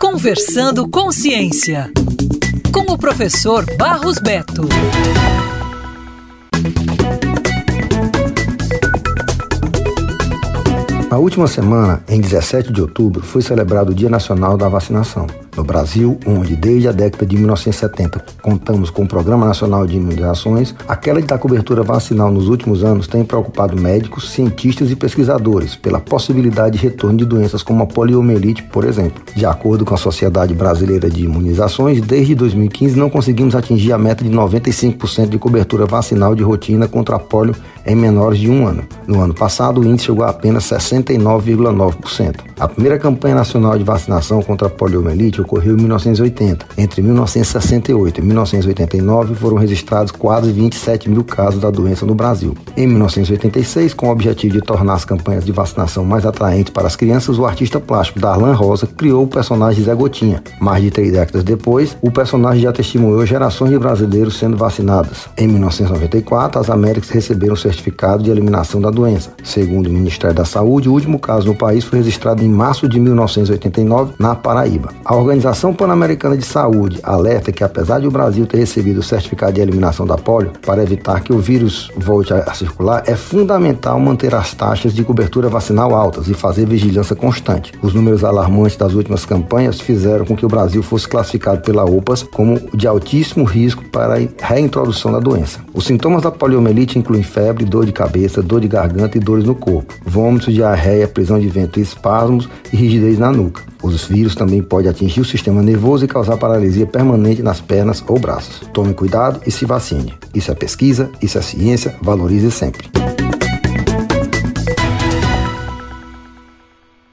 Conversando com Ciência, com o professor Barros Beto. Na última semana, em 17 de outubro, foi celebrado o Dia Nacional da Vacinação. No Brasil, onde desde a década de 1970 contamos com o Programa Nacional de Imunizações, a queda da cobertura vacinal nos últimos anos tem preocupado médicos, cientistas e pesquisadores pela possibilidade de retorno de doenças como a poliomielite, por exemplo. De acordo com a Sociedade Brasileira de Imunizações, desde 2015 não conseguimos atingir a meta de 95% de cobertura vacinal de rotina contra a polio em menores de um ano. No ano passado, o índice chegou a apenas 69,9%. A primeira campanha nacional de vacinação contra a poliomielite ocorreu em 1980. Entre 1968 e 1989 foram registrados quase 27 mil casos da doença no Brasil. Em 1986, com o objetivo de tornar as campanhas de vacinação mais atraentes para as crianças, o artista plástico Darlan Rosa criou o personagem Zé Gotinha. Mais de três décadas depois, o personagem já testemunhou gerações de brasileiros sendo vacinadas. Em 1994, as Américas receberam o certificado de eliminação da doença. Segundo o Ministério da Saúde, o último caso no país foi registrado em março de 1989, na Paraíba. A Organização Pan-Americana de Saúde alerta que, apesar de o Brasil ter recebido o certificado de eliminação da polio, para evitar que o vírus volte a circular, é fundamental manter as taxas de cobertura vacinal altas e fazer vigilância constante. Os números alarmantes das últimas campanhas fizeram com que o Brasil fosse classificado pela OPAS como de altíssimo risco para a reintrodução da doença. Os sintomas da poliomielite incluem febre, dor de cabeça, dor de garganta e dores no corpo, vômitos, diarreia, prisão de ventre, espasmos e rigidez na nuca. Os vírus também podem atingir o sistema nervoso e causar paralisia permanente nas pernas ou braços. Tome cuidado e se vacine. Isso é pesquisa, isso é ciência, valorize sempre.